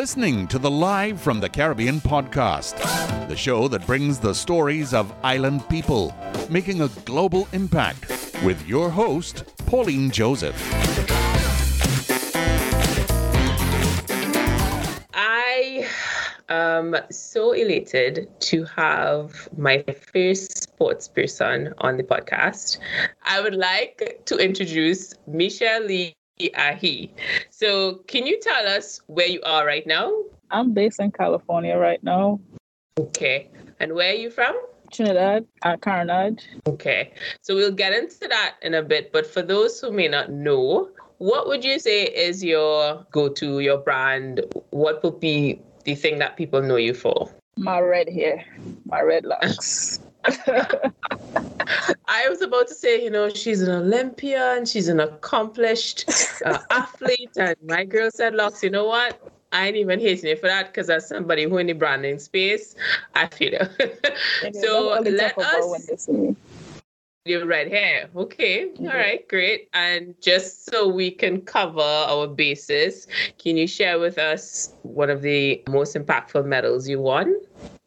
Listening to the Live from the Caribbean podcast, the show that brings the stories of island people making a global impact with your host, Pauline Joseph. I am so elated to have my first sports person on the podcast. I would like to introduce Michelle Lee Ahye. So, can you tell us where you are right now? I'm based in California right now. Okay. And where are you from? Trinidad, uh, Carenage. Okay. So, we'll get into that in a bit. But for those who may not know, what would you say is your go to, your brand? What would be the thing that people know you for? My red hair, my red locks. I was about to say, you know, she's an Olympian, she's an accomplished uh, athlete, and my girl said, "Locks, you know what? I ain't even hating you for that because as somebody who in the branding space, I feel it. so let us. Your red hair. Okay. Mm-hmm. All right. Great. And just so we can cover our bases, can you share with us one of the most impactful medals you won?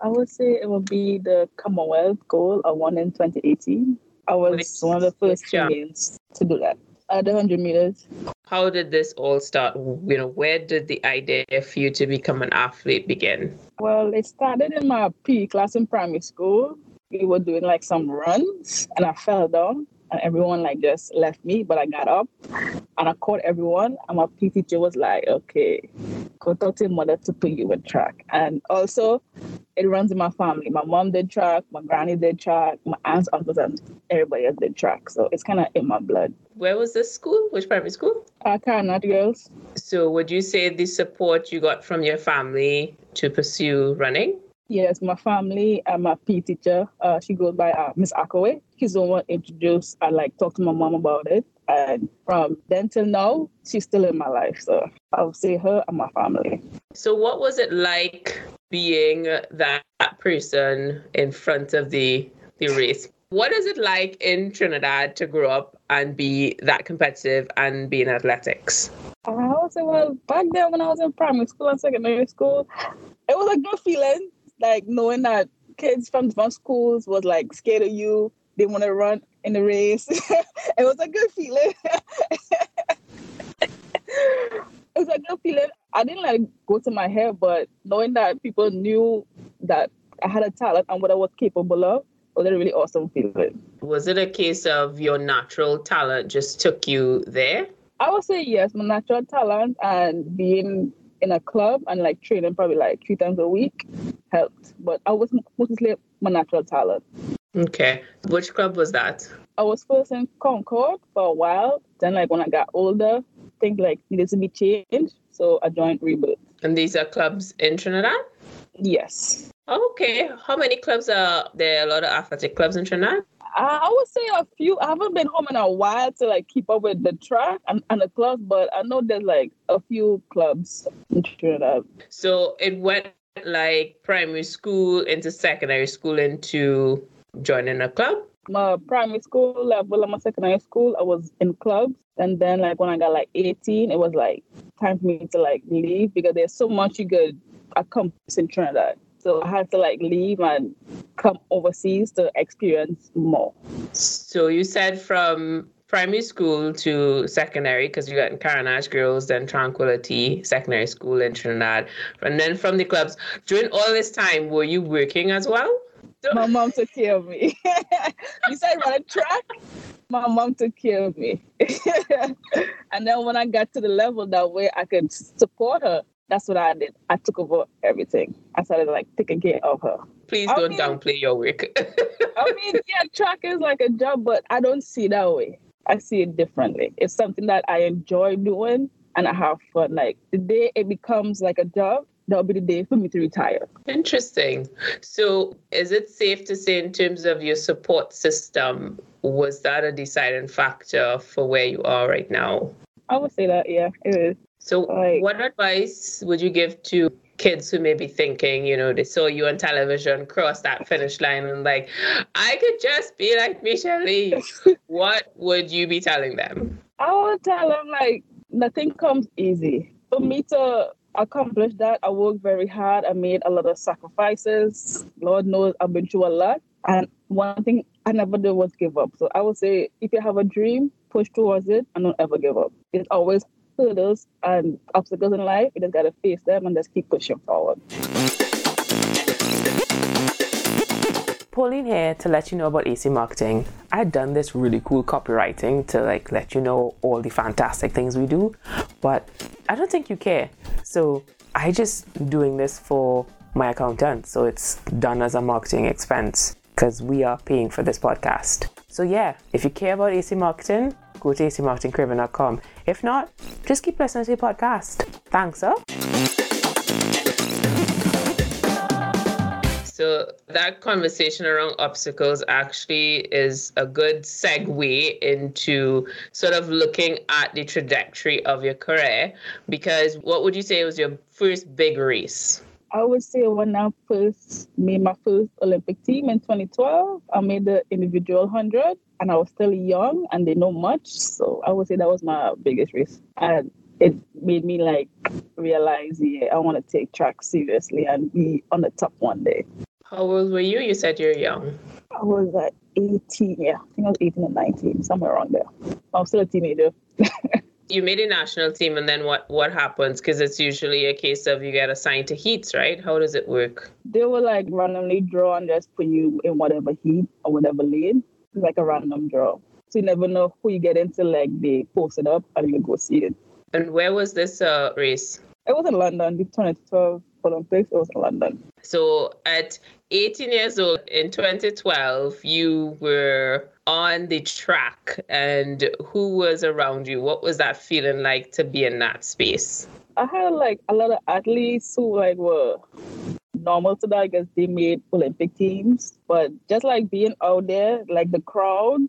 I would say it would be the Commonwealth gold I won in 2018. I was one of the first to do that at the 100 meters. How did this all start? You know, where did the idea for you to become an athlete begin? Well, it started in my PE class in primary school we were doing like some runs and I fell down and everyone like just left me, but I got up and I called everyone and my PE teacher was like, okay, go talk to your mother to put you in track. And also it runs in my family. My mom did track, my granny did track, my aunts, uncles, and everybody else did track. So it's kind of in my blood. Where was this school? Which primary school? Uh, Carenage Girls. So would you say the support you got from your family to pursue running? Yes, my family and my PE teacher, uh, she goes by uh, Miss Akaway. He's the one introduced. I like talked to my mom about it, and from then till now, she's still in my life. So I would say her and my family. So, what was it like being that person in front of the the race? What is it like in Trinidad to grow up and be that competitive and be in athletics? I would say, well, back then when I was in primary school and secondary school, it was a good feeling like knowing that kids from different schools was like scared of you. They want to run in the race. it was a good feeling. it was a good feeling. I didn't like go to my hair, but knowing that people knew that I had a talent and what I was capable of was a really awesome feeling. Was it a case of your natural talent just took you there? I would say yes, my natural talent and being in a club and like training probably like three times a week helped. But I was mostly my natural talent. Okay. Which club was that? I was first in Concord for a while. Then like when I got older, things like needed to be changed. So I joined Rebirth. And these are clubs in Trinidad? Yes. Okay. How many clubs are there? A lot of athletic clubs in Trinidad? I would say a few. I haven't been home in a while to like keep up with the track and, and the clubs, but I know there's like a few clubs in Trinidad. So it went like primary school into secondary school into joining a club? My primary school level and my secondary school, I was in clubs. And then like when I got like 18, it was like time for me to like leave because there's so much you could accomplish in Trinidad So I had to like leave and come overseas to experience more. So you said from primary school to secondary, because you got Carenage Girls, then Tranquility Secondary School in Trinidad. And then from the clubs, during all this time, were you working as well? My mom took care of me. you said run track? My mom took care of me. and then when I got to the level that way I could support her, that's what I did. I took over everything. I started like taking care of her. Please I don't mean, downplay your work. I mean, yeah, track is like a job, but I don't see it that way. I see it differently. It's something that I enjoy doing and I have fun. Like the day it becomes like a job, that'll be the day for me to retire. Interesting. So, is it safe to say, in terms of your support system, was that a deciding factor for where you are right now? I would say that, yeah, it is. So, like, what advice would you give to kids who may be thinking, you know, they saw you on television, cross that finish line, and like, I could just be like Michelle Lee. what would you be telling them? I would tell them, like, nothing comes easy. For me to accomplish that, I worked very hard. I made a lot of sacrifices. Lord knows I've been through a lot. And one thing I never did was give up. So I would say if you have a dream, push towards it and don't ever give up. It's always hurdles and um, obstacles in life, you just got to face them and just keep pushing forward. Pauline here to let you know about AC Marketing. I've done this really cool copywriting to like let you know all the fantastic things we do, but I don't think you care. So I just doing this for my accountant, so it's done as a marketing expense because we are paying for this podcast. So yeah, if you care about AC Marketing, go to acmarketingcaribbean.com. If not, just keep listening to the podcast. Thanks, sir. So that conversation around obstacles actually is a good segue into sort of looking at the trajectory of your career because what would you say was your first big race? I would say when I first made my first Olympic team in 2012, I made the individual 100 and I was still young and they know much. So I would say that was my biggest risk. And it made me like realize, yeah, I want to take track seriously and be on the top one day. How old were you? You said you're young. I was like 18, yeah. I think I was 18 or 19, somewhere around there. I was still a teenager. you made a national team and then what what happens? Because it's usually a case of you get assigned to heats right? How does it work? They will like randomly draw and just put you in whatever heat or whatever lane it's like a random draw. So you never know who you get into like they post it up and you go see it. And where was this uh, race? It was in london the 2012 olympics it was in london so at 18 years old in 2012 you were on the track and who was around you? What was that feeling like to be in that space? I had like a lot of athletes who like were normal to that because they made Olympic teams. But just like being out there, like the crowd,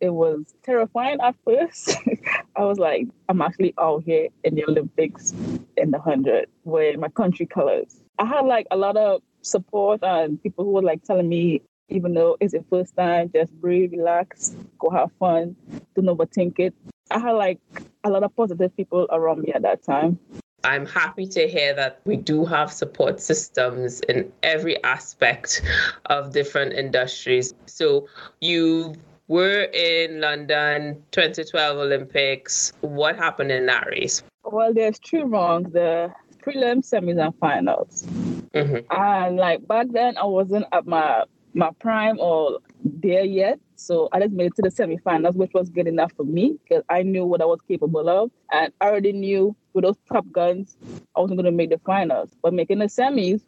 it was terrifying at first. I was like, I'm actually out here in the Olympics in the 100 wearing my country colors. I had like a lot of support and people who were like telling me even though it's your first time, just breathe, relax, go have fun, don't overthink it. I had like a lot of positive people around me at that time. I'm happy to hear that we do have support systems in every aspect of different industries. So you were in London 2012 Olympics. What happened in that race? Well, there's two rounds: the prelims, semis, and finals. Mm-hmm. And like back then, I wasn't at my my prime or there yet. So I just made it to the semifinals, which was good enough for me because I knew what I was capable of. And I already knew with those top guns, I wasn't going to make the finals. But making the semis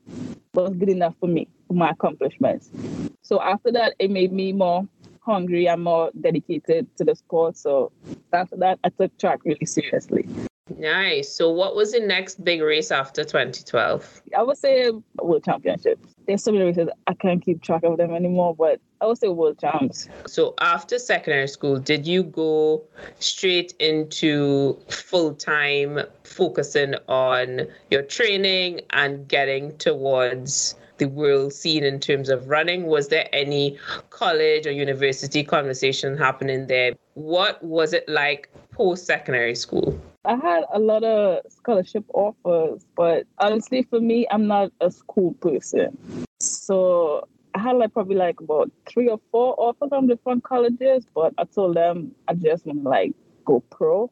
was good enough for me, for my accomplishments. So after that, it made me more hungry and more dedicated to the sport. So after that, I took track really seriously. Nice. So, what was the next big race after 2012? I would say World Championships. There's so many races I can't keep track of them anymore, but I would say World Champs. So, after secondary school, did you go straight into full time focusing on your training and getting towards the world scene in terms of running? Was there any college or university conversation happening there? What was it like post secondary school? I had a lot of scholarship offers, but honestly, for me, I'm not a school person. So I had like probably like about three or four offers from different colleges, but I told them I just want to like go pro.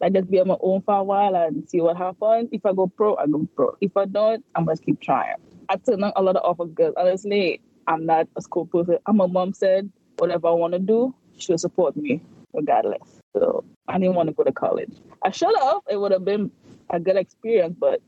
Like just be on my own for a while and see what happens. If I go pro, I go pro. If I don't, I'm gonna keep trying. I turned down a lot of offers because honestly, I'm not a school person. And my mom said whatever I want to do, she'll support me regardless. So I didn't want to go to college. I should have. It would have been a good experience, but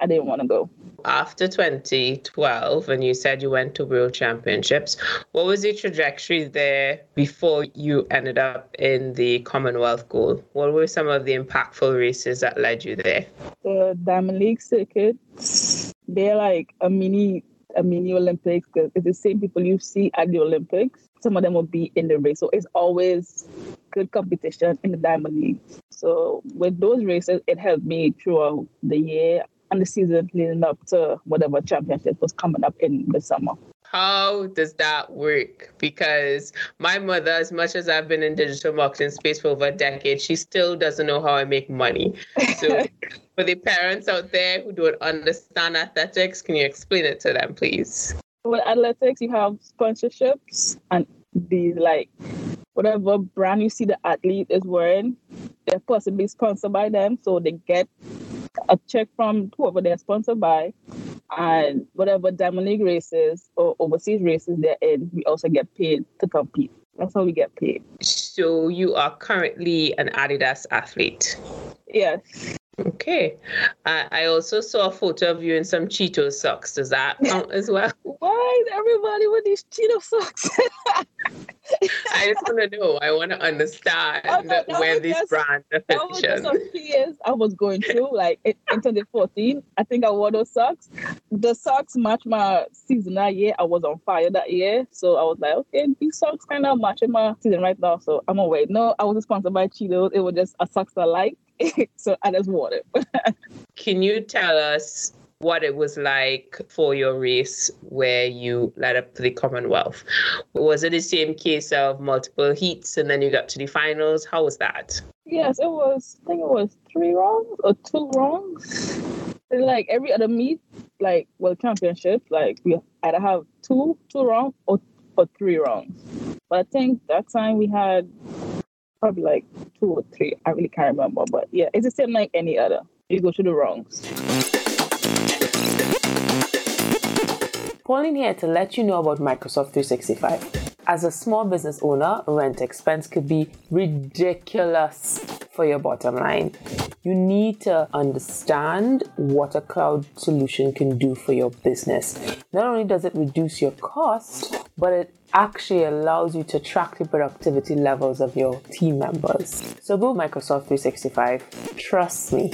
I didn't want to go. After 2012, and you said you went to World Championships, what was the trajectory there before you ended up in the Commonwealth Gold? What were some of the impactful races that led you there? The Diamond League circuit, they're like a mini a mini Olympics because it's the same people you see at the Olympics. Some of them will be in the race. So it's always good competition in the Diamond League. So with those races, it helped me throughout the year and the season leading up to whatever championship was coming up in the summer. How does that work? Because my mother, as much as I've been in digital marketing space for over a decade, she still doesn't know how I make money. So for the parents out there who don't understand athletics, can you explain it to them, please? With athletics, you have sponsorships and these like whatever brand you see the athlete is wearing, they're possibly sponsored by them. So they get a check from whoever they're sponsored by. And whatever Diamond League races or overseas races they're in, we also get paid to compete. That's how we get paid. So you are currently an Adidas athlete. Yes. Okay. Uh, I also saw a photo of you in some Cheeto socks. Does that count as well? Why is everybody with these Cheeto socks? I just want to know. I want to understand oh, no, where this just, brand. That was years I was going through, like in, in 2014. I think I wore those socks. The socks match my season that year. I was on fire that year, so I was like, okay, these socks kind of matching my season right now. So I'm gonna wait. No, I wasn't sponsored by Cheetos. It was just a socks I like. so I just wore it. Can you tell us what it was like for your race where you led up to the Commonwealth? Was it the same case of multiple heats and then you got to the finals? How was that? Yes, it was. I think it was three rounds or two rounds. And like every other meet, like world championship, like we either have two two rounds or or three rounds. But I think that time we had probably like two or three. I really can't remember, but yeah, it's the same like any other. You go to the wrongs. Pauline here to let you know about Microsoft 365. As a small business owner, rent expense could be ridiculous for your bottom line. You need to understand what a cloud solution can do for your business. Not only does it reduce your cost, but it actually allows you to track the productivity levels of your team members. So go Microsoft 365. Trust me.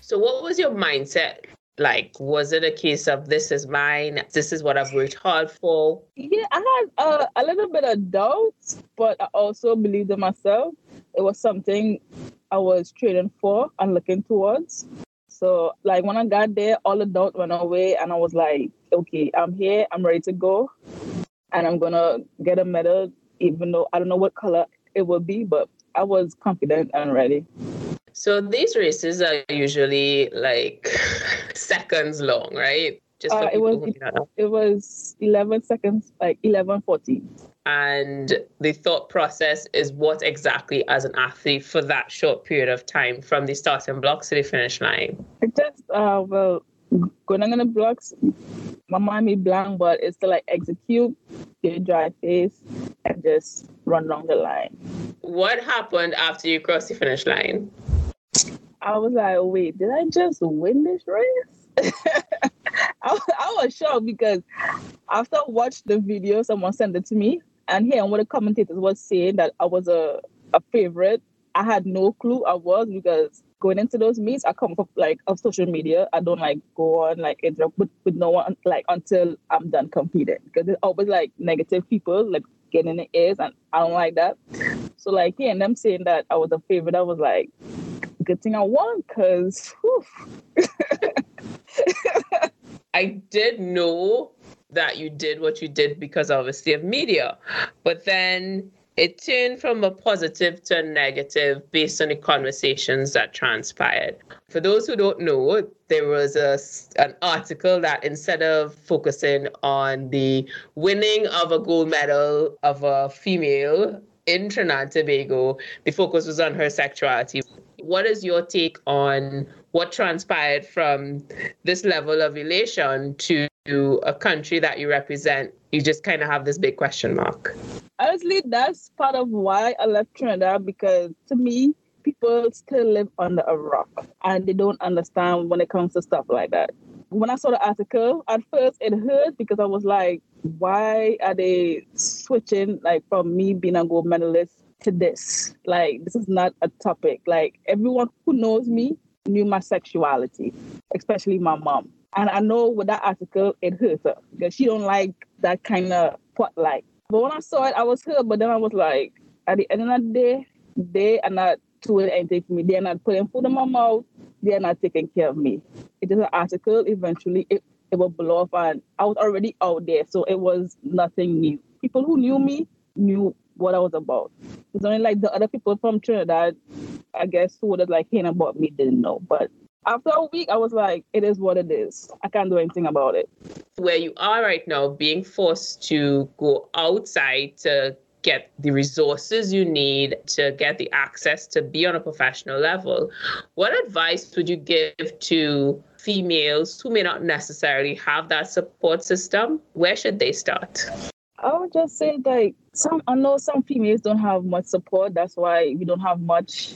So, what was your mindset like was it a case of this is mine this is what i've worked hard for yeah i had uh, a little bit of doubt but i also believed in myself. It was something i was training for and looking towards. So like when i got there all the doubt went away and i was like okay i'm here i'm ready to go and i'm gonna get a medal even though i don't know what color it will be but i was confident and ready. So these races are usually like seconds long, right? Just uh, it was it was 11 seconds, like 11 14. And the thought process is what exactly, as an athlete, for that short period of time from the starting blocks to the finish line? It just uh well going on the blocks, my mind be blank, but it's to like execute, get a dry face, and just run along the line. What happened after you crossed the finish line? I was like, wait, did I just win this race? I, I was shocked because after I watched the video, someone sent it to me, and hearing what the commentators was saying that I was a, a favorite, I had no clue I was because going into those meets, I come from like of social media. I don't like go on like interact with, with no one like until I'm done competing because there's always like negative people like getting in the ears, and I don't like that. So like hearing them saying that I was a favorite, I was like, good thing I won because I did know that you did what you did because obviously of media. But then it turned from a positive to a negative based on the conversations that transpired. For those who don't know, there was a, an article that instead of focusing on the winning of a gold medal of a female in Trinidad and Tobago, the focus was on her sexuality. What is your take on what transpired from this level of elation to a country that you represent? You just kind of have this big question mark honestly, that's part of why I left Trinidad because to me, people still live under a rock and they don't understand when it comes to stuff like that. When I saw the article, at first it hurt because I was like, why are they switching like from me being a gold medalist to this? Like, this is not a topic. Like, everyone who knows me knew my sexuality, especially my mom. And I know with that article, it hurt her because she don't like that kind of spotlight. But when I saw it, I was hurt. But then I was like, at the end of the day, they are not doing anything for me. They are not putting food in my mouth. They are not taking care of me. It is an article. Eventually, it, it will blow up, and I was already out there, so it was nothing new. People who knew me knew what I was about. It's only like the other people from Trinidad, I guess, who would have like hearing about me didn't know. But after a week, I was like, it is what it is. I can't do anything about it. Where you are right now, being forced to go outside to get the resources you need to get the access to be on a professional level, what advice would you give to females who may not necessarily have that support system? Where should they start? I would just say like some I know some females don't have much support. That's why we don't have much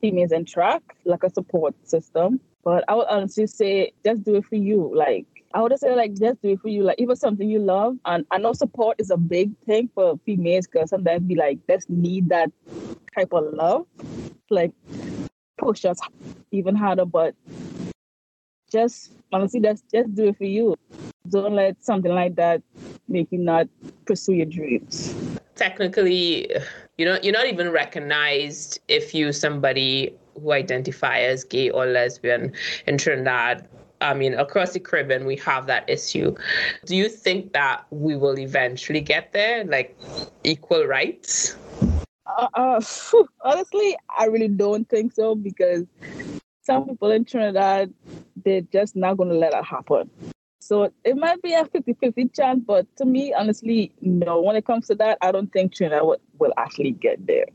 females in track, like a support system. But I would honestly say just do it for you. Like I would say like just do it for you. Like even something you love. And I know support is a big thing for females because sometimes be like just need that type of love. Like push us even harder, but just honestly just just do it for you. Don't let something like that make you not pursue your dreams. Technically you know you're not even recognized if you somebody who identify as gay or lesbian in Trinidad. I mean, across the Caribbean, we have that issue. Do you think that we will eventually get there, like equal rights? Uh, uh, honestly, I really don't think so because some people in Trinidad, they're just not going to let it happen. So it might be a 50 50 chance, but to me, honestly, no. When it comes to that, I don't think Trinidad will, will actually get there.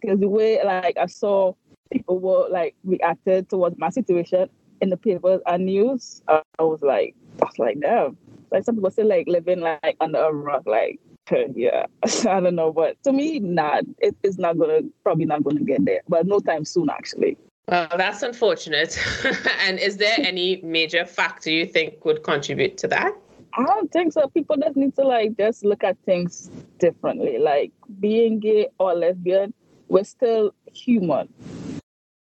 Because the way like I saw people were like reacted towards my situation in the papers and news, I, was like, I was like, damn. Like some people say like living like under a rock, like yeah, I don't know, but to me, not. Nah, it, it's not gonna probably not gonna get there, but no time soon actually. Well, that's unfortunate. and is there any major factor you think would contribute to that? I don't think so. People just need to like just look at things differently. Like being gay or lesbian, we're still human.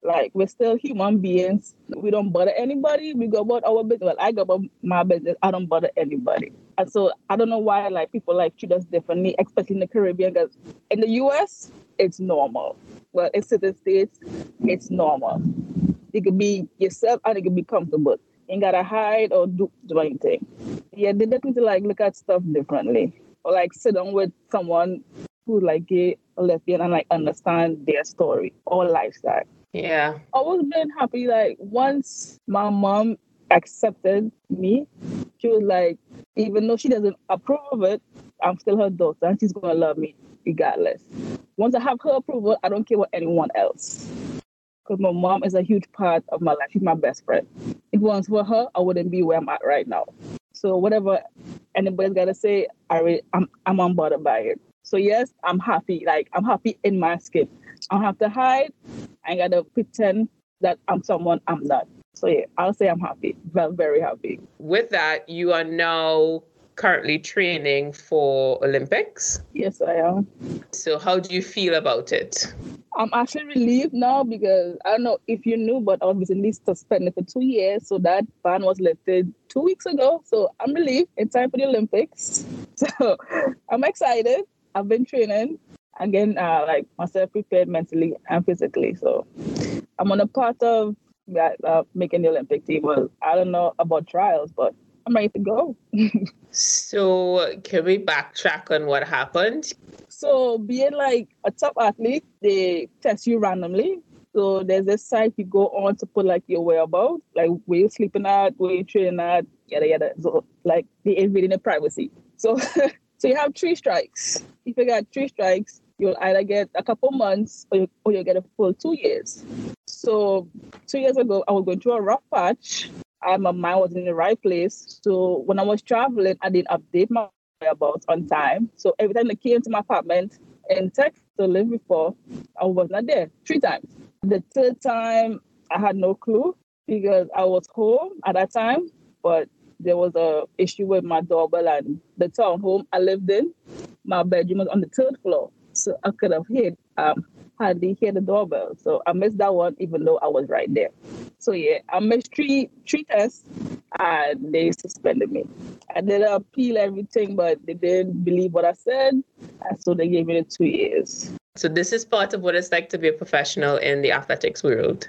Like we're still human beings. We don't bother anybody. We go about our business. Well, I go about my business. I don't bother anybody. And so I don't know why like people like treat us differently, especially in the Caribbean. Because in the U.S., it's normal. Well, in certain states, it's normal. You can be yourself and you can be comfortable. You ain't gotta hide or do, do anything. Yeah, they definitely like look at stuff differently. Or like sit down with someone who's like gay or lesbian and like understand their story or lifestyle. Yeah. I was been happy like once my mom accepted me, she was like, even though she doesn't approve of it, I'm still her daughter and she's gonna love me regardless. Once I have her approval, I don't care what anyone else. Because my mom is a huge part of my life. She's my best friend. If it wasn't for her, I wouldn't be where I'm at right now. So whatever anybody's gotta say, I really, I'm I'm unbothered by it. So yes, I'm happy. Like I'm happy in my skin. I don't have to hide. I gotta pretend that I'm someone I'm not. So yeah, I'll say I'm happy. Very, very happy. With that, you are now currently training for Olympics. Yes, I am. So, how do you feel about it? I'm actually relieved now because I don't know if you knew, but I was recently suspended for two years. So that ban was lifted two weeks ago. So I'm relieved. It's time for the Olympics. So I'm excited. I've been training again, uh, like myself prepared mentally and physically. So I'm on a part of uh, making the Olympic team. Well, I don't know about trials, but I'm ready to go. so can we backtrack on what happened? So being like a top athlete, they test you randomly. So there's this site you go on to put like your whereabouts, like where you're sleeping at, where you're training at, yada yada. So like they invading the privacy. So so you have three strikes. If you got three strikes, you'll either get a couple months or, you, or you'll get a full two years. So two years ago, I was going through a rough patch. And my mind was in the right place. So when I was traveling, I didn't update my whereabouts on time. So every time I came to my apartment and Texas to live before, I was not there three times. The third time, I had no clue because I was home at that time, but there was a issue with my doorbell and the town home I lived in. My bedroom was on the third floor, so I could have hit um hardly hear the doorbell. So I missed that one, even though I was right there. So yeah, I missed three three tests, and they suspended me. I did appeal everything, but they didn't believe what I said, and so they gave me the two years. So this is part of what it's like to be a professional in the athletics world.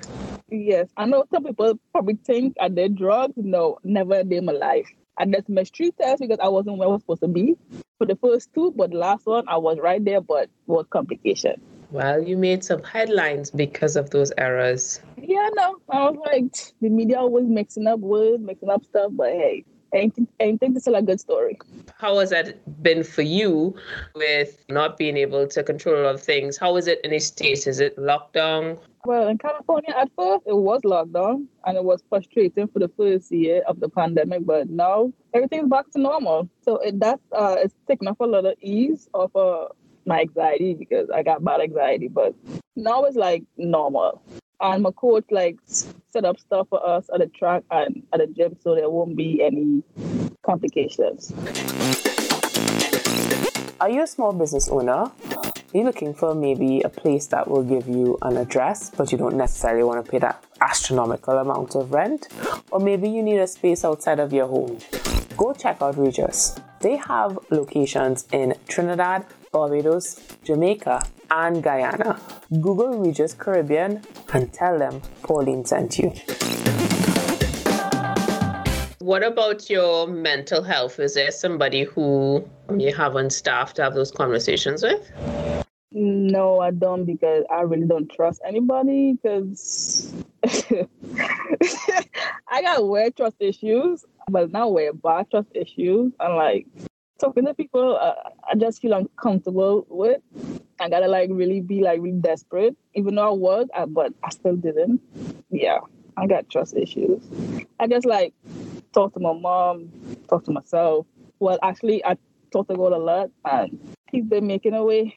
Yes, I know some people probably think I did drugs. No, never a day in my life. I just missed three tests because I wasn't where I was supposed to be for the first two, but the last one I was right there, but was complication. Well, you made some headlines because of those errors. Yeah, no, I was like, the media always mixing up words, mixing up stuff, but hey, anything, anything to tell a good story. How has that been for you with not being able to control a lot of things? How is it in the States? Is it lockdown? Well, in California, at first it was lockdown and it was frustrating for the first year of the pandemic, but now everything's back to normal. So it, that uh, it's taken off a lot of ease of uh, my anxiety because I got bad anxiety, but now it's like normal. And my coach like set up stuff for us at the track and at the gym so there won't be any complications. Are you a small business owner? Are you looking for maybe a place that will give you an address, but you don't necessarily want to pay that astronomical amount of rent? Or maybe you need a space outside of your home? Go check out Regus. They have locations in Trinidad, Barbados, Jamaica, and Guyana. Google Regus Caribbean and tell them Pauline sent you. What about your mental health? Is there somebody who you have on staff to have those conversations with? No, I don't because I really don't trust anybody because I got weird trust issues, but not weird bad trust issues. And like talking to people, uh, I just feel uncomfortable with. I gotta like really be like really desperate, even though I was, uh, but I still didn't. Yeah, I got trust issues. I just like talk to my mom, talk to myself. Well, actually, I talk to God a lot, and he's been making a way.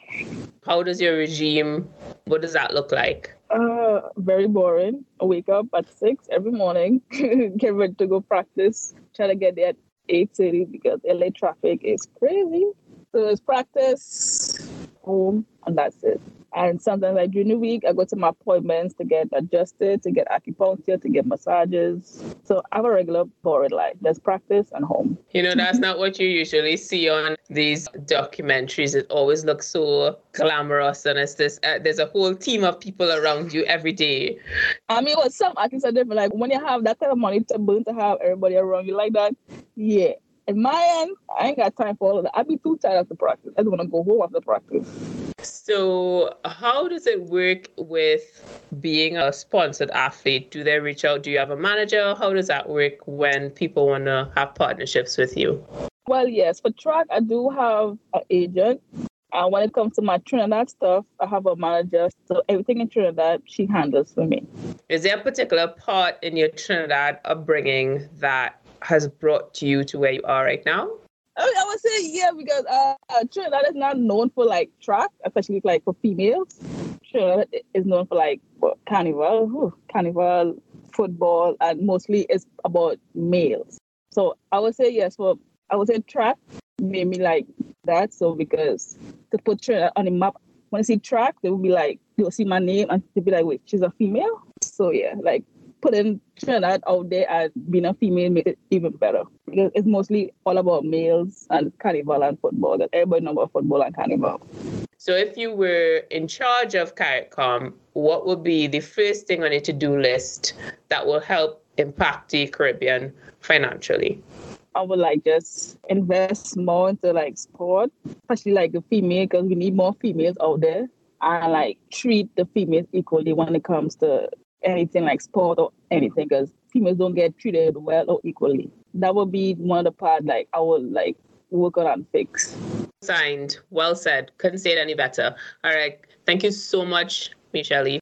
How does your regime? What does that look like? Uh, very boring. I wake up at six every morning, get ready to go practice, try to get there at 8.30 because LA traffic is crazy. So it's practice, home, and that's it. And sometimes like during the week, I go to my appointments to get adjusted, to get acupuncture, to get massages. So I have a regular boring life. There's practice and home. You know, that's not what you usually see on these documentaries. It always looks so glamorous, and it's this. Uh, there's a whole team of people around you every day. I mean, what some artists are different. Like when you have that kind of money to burn to have everybody around you like that, yeah. In my end, I ain't got time for all of that. I'd be too tired after practice. I just want to go home after practice. So, how does it work with being a sponsored athlete? Do they reach out? Do you have a manager? How does that work when people want to have partnerships with you? Well, yes, for track, I do have an agent. And when it comes to my Trinidad stuff, I have a manager. So everything in Trinidad, she handles for me. Is there a particular part in your Trinidad upbringing that has brought you to where you are right now? I would say yeah, because uh, Trinidad is not known for like track, especially like for females. Trinidad is known for like what, carnival, carnival, football, and mostly it's about males. So I would say yes. For I would say track made me like that. So because to put Trinidad on the map, when I see track, they will be like they'll see my name and they'll be like, wait, she's a female. So yeah, like putting Trinidad out there as being a female makes it even better because it's mostly all about males and carnival and football. That everybody knows about football and carnival. So, if you were in charge of CARICOM, what would be the first thing on your to-do list that will help impact the Caribbean financially? I would like just invest more into like sport, especially like the female, because we need more females out there. And like treat the females equally when it comes to anything like sport or anything, because females don't get treated well or equally. That would be one of the part like I would like work on and fix. Signed. Well said. Couldn't say it any better. All right. Thank you so much, Michelle.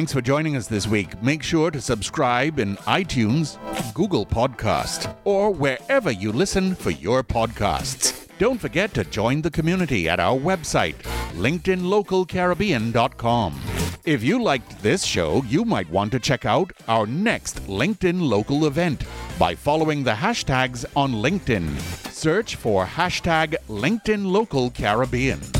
Thanks for joining us this week. Make sure to subscribe in iTunes, Google Podcast, or wherever you listen for your podcasts. Don't forget to join the community at our website, LinkedInLocalCaribbean.com. If you liked this show, you might want to check out our next LinkedIn local event by following the hashtags on LinkedIn. Search for hashtag LinkedIn Local Caribbean.